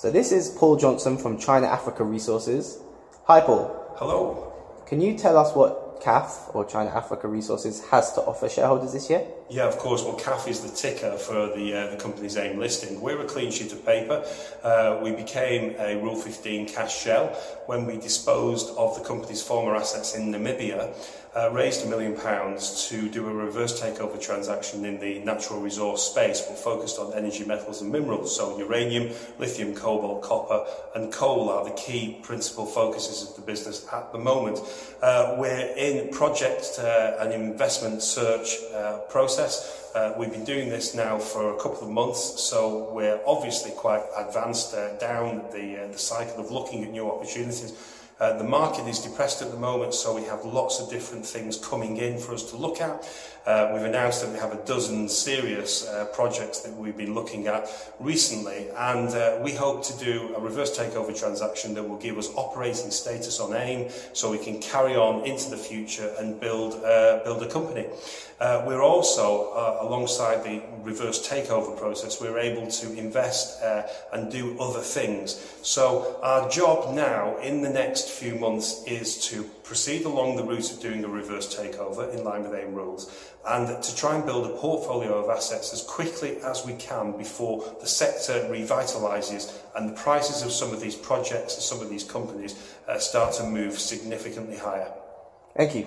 So this is Paul Johnson from China Africa Resources. Hi, Paul. Hello. Can you tell us what CAF or China Africa Resources has to offer shareholders this year? Yeah, of course. Well, CAF is the ticker for the, uh, the company's AIM listing. We're a clean sheet of paper. Uh, we became a Rule 15 cash shell when we disposed of the company's former assets in Namibia, uh, raised a million pounds to do a reverse takeover transaction in the natural resource space, but focused on energy, metals, and minerals. So, uranium, lithium, cobalt, copper, and coal are the key principal focuses of the business at the moment. Uh, we're in in project uh, an investment search uh, process. Uh, we've been doing this now for a couple of months, so we're obviously quite advanced uh, down the, uh, the cycle of looking at new opportunities. Uh, the market is depressed at the moment, so we have lots of different things coming in for us to look at. Uh, we've announced that we have a dozen serious uh, projects that we've been looking at recently, and uh, we hope to do a reverse takeover transaction that will give us operating status on AIM so we can carry on into the future and build, uh, build a company. Uh, we're also, uh, alongside the reverse takeover process, we're able to invest uh, and do other things. So our job now in the next few months is to proceed along the route of doing a reverse takeover in line with AIM rules and to try and build a portfolio of assets as quickly as we can before the sector revitalizes and the prices of some of these projects and some of these companies uh, start to move significantly higher. Thank you.